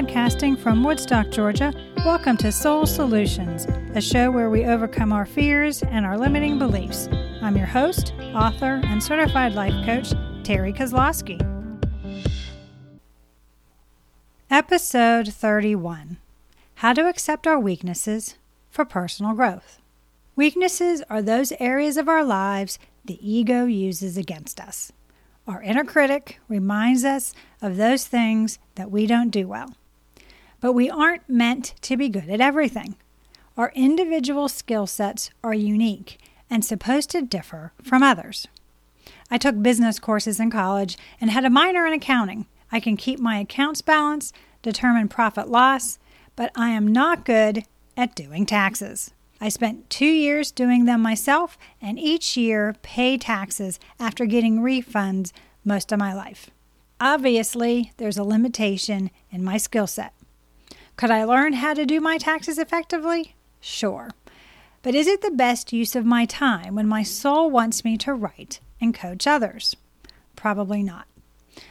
Podcasting from Woodstock, Georgia, welcome to Soul Solutions, a show where we overcome our fears and our limiting beliefs. I'm your host, author, and certified life coach, Terry Kozlowski. Episode 31 How to Accept Our Weaknesses for Personal Growth. Weaknesses are those areas of our lives the ego uses against us. Our inner critic reminds us of those things that we don't do well. But we aren't meant to be good at everything. Our individual skill sets are unique and supposed to differ from others. I took business courses in college and had a minor in accounting. I can keep my accounts balanced, determine profit loss, but I am not good at doing taxes. I spent two years doing them myself and each year pay taxes after getting refunds most of my life. Obviously, there's a limitation in my skill set. Could I learn how to do my taxes effectively? Sure. But is it the best use of my time when my soul wants me to write and coach others? Probably not.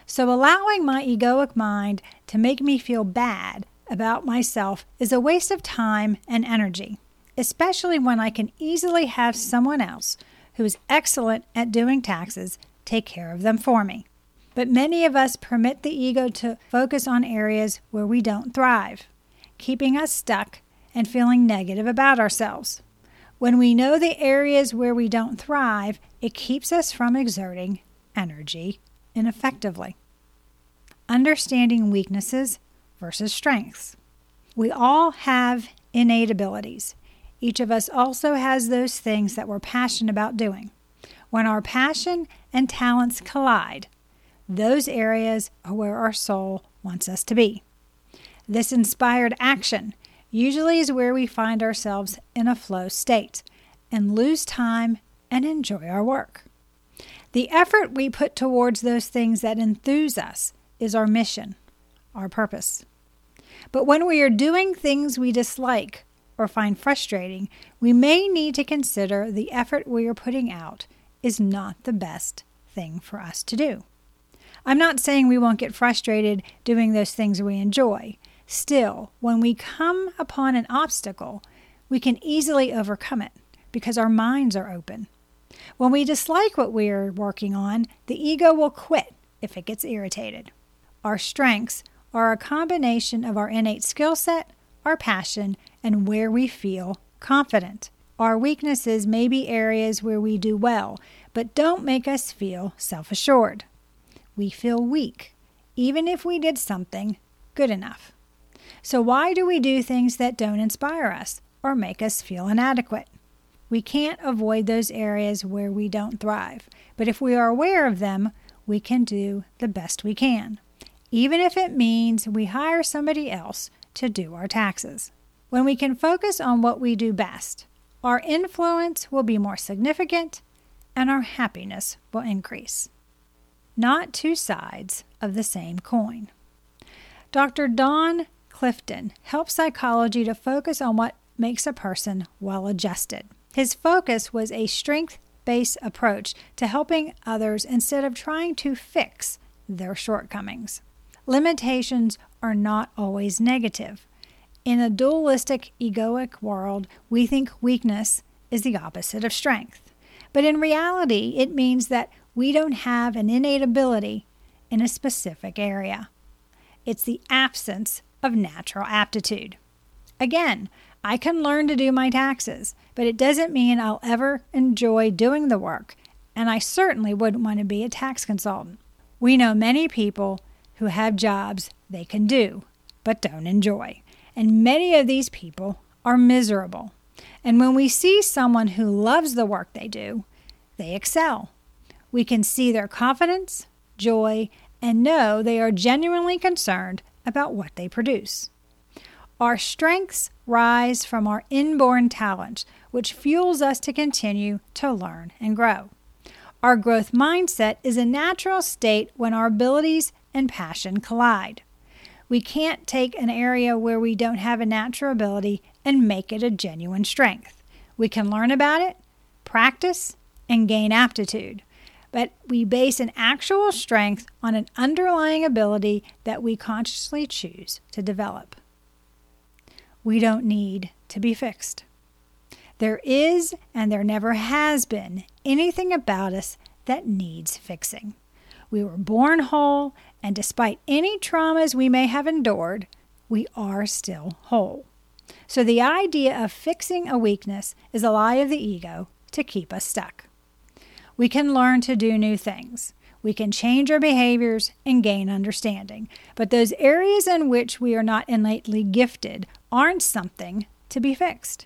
So, allowing my egoic mind to make me feel bad about myself is a waste of time and energy especially when I can easily have someone else who is excellent at doing taxes take care of them for me. But many of us permit the ego to focus on areas where we don't thrive, keeping us stuck and feeling negative about ourselves. When we know the areas where we don't thrive, it keeps us from exerting energy ineffectively. Understanding weaknesses versus strengths. We all have innate abilities. Each of us also has those things that we're passionate about doing. When our passion and talents collide, those areas are where our soul wants us to be. This inspired action usually is where we find ourselves in a flow state and lose time and enjoy our work. The effort we put towards those things that enthuse us is our mission, our purpose. But when we are doing things we dislike or find frustrating, we may need to consider the effort we are putting out is not the best thing for us to do. I'm not saying we won't get frustrated doing those things we enjoy. Still, when we come upon an obstacle, we can easily overcome it because our minds are open. When we dislike what we are working on, the ego will quit if it gets irritated. Our strengths are a combination of our innate skill set, our passion, and where we feel confident. Our weaknesses may be areas where we do well, but don't make us feel self assured. We feel weak, even if we did something good enough. So, why do we do things that don't inspire us or make us feel inadequate? We can't avoid those areas where we don't thrive, but if we are aware of them, we can do the best we can, even if it means we hire somebody else to do our taxes. When we can focus on what we do best, our influence will be more significant and our happiness will increase. Not two sides of the same coin. Dr. Don Clifton helped psychology to focus on what makes a person well adjusted. His focus was a strength based approach to helping others instead of trying to fix their shortcomings. Limitations are not always negative. In a dualistic, egoic world, we think weakness is the opposite of strength. But in reality, it means that we don't have an innate ability in a specific area. It's the absence of natural aptitude. Again, I can learn to do my taxes, but it doesn't mean I'll ever enjoy doing the work, and I certainly wouldn't want to be a tax consultant. We know many people who have jobs they can do, but don't enjoy. And many of these people are miserable. And when we see someone who loves the work they do, they excel. We can see their confidence, joy, and know they are genuinely concerned about what they produce. Our strengths rise from our inborn talent, which fuels us to continue to learn and grow. Our growth mindset is a natural state when our abilities and passion collide. We can't take an area where we don't have a natural ability and make it a genuine strength. We can learn about it, practice, and gain aptitude. But we base an actual strength on an underlying ability that we consciously choose to develop. We don't need to be fixed. There is, and there never has been, anything about us that needs fixing. We were born whole, and despite any traumas we may have endured, we are still whole. So the idea of fixing a weakness is a lie of the ego to keep us stuck. We can learn to do new things. We can change our behaviors and gain understanding. But those areas in which we are not innately gifted aren't something to be fixed.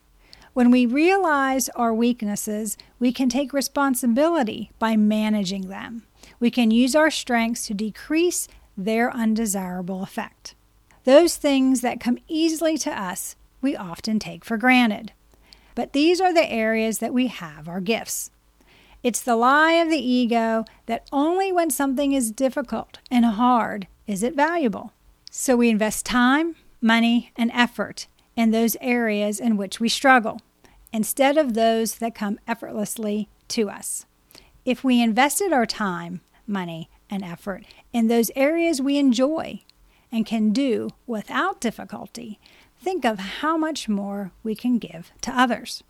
When we realize our weaknesses, we can take responsibility by managing them. We can use our strengths to decrease their undesirable effect. Those things that come easily to us, we often take for granted. But these are the areas that we have our gifts. It's the lie of the ego that only when something is difficult and hard is it valuable. So we invest time, money, and effort in those areas in which we struggle, instead of those that come effortlessly to us. If we invested our time, money, and effort in those areas we enjoy and can do without difficulty, think of how much more we can give to others.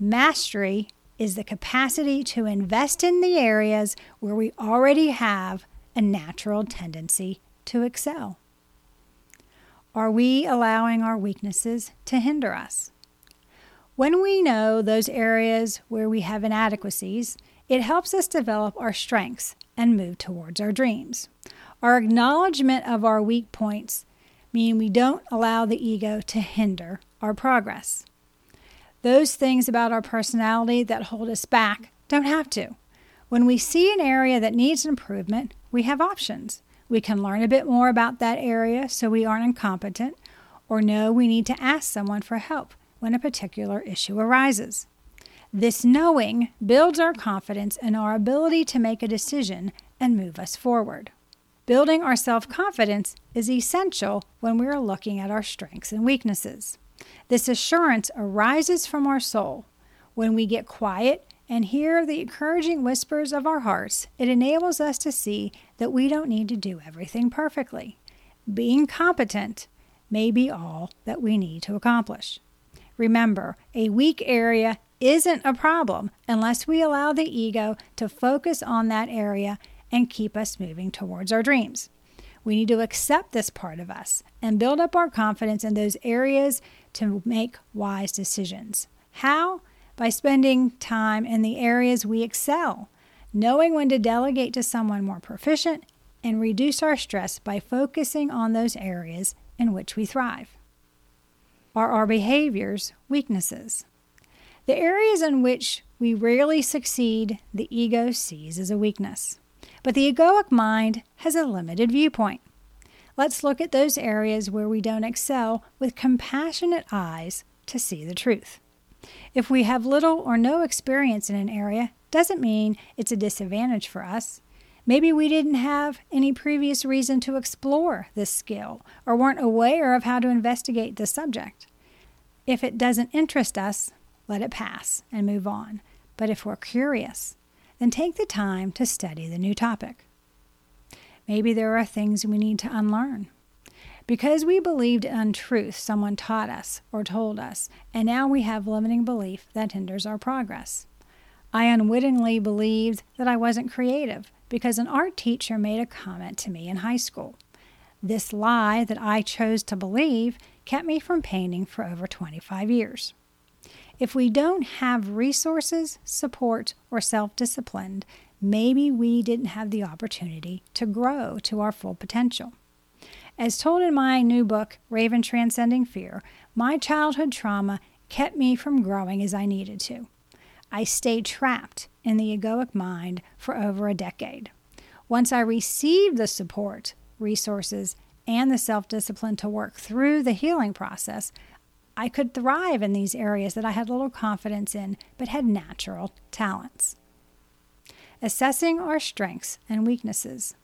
Mastery is the capacity to invest in the areas where we already have a natural tendency to excel. Are we allowing our weaknesses to hinder us? When we know those areas where we have inadequacies, it helps us develop our strengths and move towards our dreams. Our acknowledgement of our weak points mean we don't allow the ego to hinder our progress. Those things about our personality that hold us back don't have to. When we see an area that needs improvement, we have options. We can learn a bit more about that area so we aren't incompetent, or know we need to ask someone for help when a particular issue arises. This knowing builds our confidence and our ability to make a decision and move us forward. Building our self confidence is essential when we are looking at our strengths and weaknesses. This assurance arises from our soul. When we get quiet and hear the encouraging whispers of our hearts, it enables us to see that we don't need to do everything perfectly. Being competent may be all that we need to accomplish. Remember, a weak area isn't a problem unless we allow the ego to focus on that area and keep us moving towards our dreams. We need to accept this part of us and build up our confidence in those areas to make wise decisions. How? By spending time in the areas we excel, knowing when to delegate to someone more proficient, and reduce our stress by focusing on those areas in which we thrive. Are our behaviors weaknesses? The areas in which we rarely succeed, the ego sees as a weakness. But the egoic mind has a limited viewpoint. Let's look at those areas where we don't excel with compassionate eyes to see the truth. If we have little or no experience in an area, doesn't mean it's a disadvantage for us. Maybe we didn't have any previous reason to explore this skill or weren't aware of how to investigate the subject. If it doesn't interest us, let it pass and move on. But if we're curious, then take the time to study the new topic. Maybe there are things we need to unlearn. Because we believed untruth someone taught us or told us, and now we have limiting belief that hinders our progress. I unwittingly believed that I wasn't creative because an art teacher made a comment to me in high school. This lie that I chose to believe kept me from painting for over 25 years. If we don't have resources, support, or self discipline, maybe we didn't have the opportunity to grow to our full potential. As told in my new book, Raven Transcending Fear, my childhood trauma kept me from growing as I needed to. I stayed trapped in the egoic mind for over a decade. Once I received the support, resources, and the self discipline to work through the healing process, I could thrive in these areas that I had little confidence in but had natural talents. Assessing our strengths and weaknesses.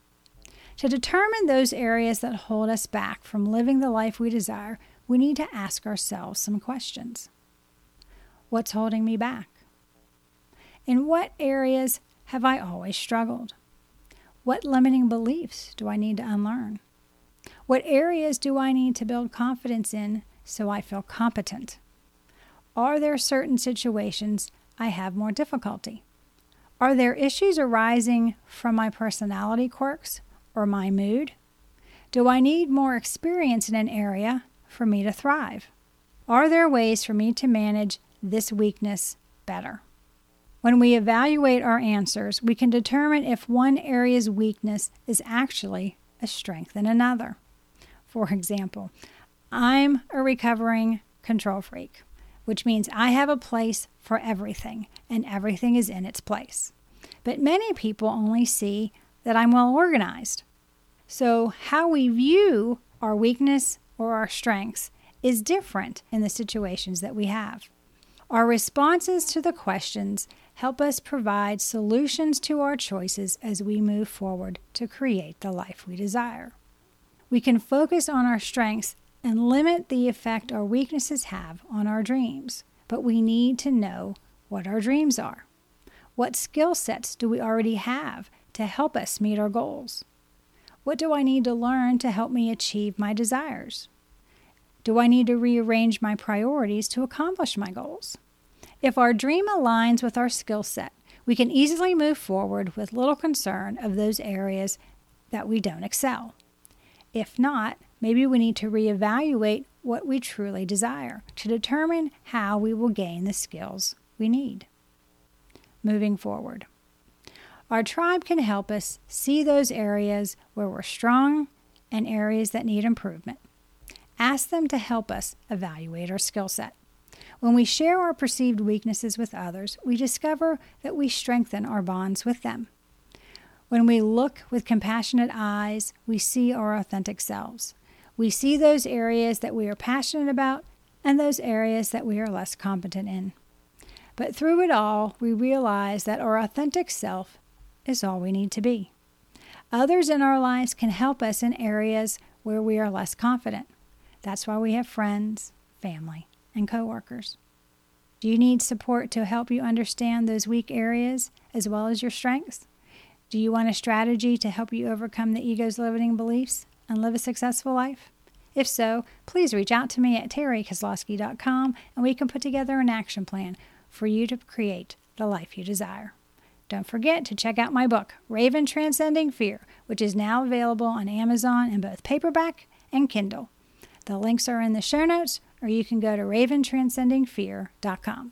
To determine those areas that hold us back from living the life we desire, we need to ask ourselves some questions. What's holding me back? In what areas have I always struggled? What limiting beliefs do I need to unlearn? What areas do I need to build confidence in so I feel competent? Are there certain situations I have more difficulty? Are there issues arising from my personality quirks or my mood? Do I need more experience in an area for me to thrive? Are there ways for me to manage this weakness better? When we evaluate our answers, we can determine if one area's weakness is actually a strength in another. For example, I'm a recovering control freak, which means I have a place for everything and everything is in its place. But many people only see that I'm well organized. So, how we view our weakness or our strengths is different in the situations that we have. Our responses to the questions help us provide solutions to our choices as we move forward to create the life we desire. We can focus on our strengths and limit the effect our weaknesses have on our dreams, but we need to know what our dreams are. What skill sets do we already have to help us meet our goals? What do I need to learn to help me achieve my desires? Do I need to rearrange my priorities to accomplish my goals? If our dream aligns with our skill set, we can easily move forward with little concern of those areas that we don't excel. If not, maybe we need to reevaluate what we truly desire to determine how we will gain the skills we need. Moving forward, our tribe can help us see those areas where we're strong and areas that need improvement. Ask them to help us evaluate our skill set. When we share our perceived weaknesses with others, we discover that we strengthen our bonds with them. When we look with compassionate eyes, we see our authentic selves. We see those areas that we are passionate about and those areas that we are less competent in. But through it all, we realize that our authentic self is all we need to be. Others in our lives can help us in areas where we are less confident. That's why we have friends, family, and coworkers. Do you need support to help you understand those weak areas as well as your strengths? Do you want a strategy to help you overcome the ego's limiting beliefs and live a successful life? If so, please reach out to me at terrykozlowski.com and we can put together an action plan for you to create the life you desire. Don't forget to check out my book, Raven Transcending Fear, which is now available on Amazon in both paperback and Kindle. The links are in the show notes or you can go to raventranscendingfear.com.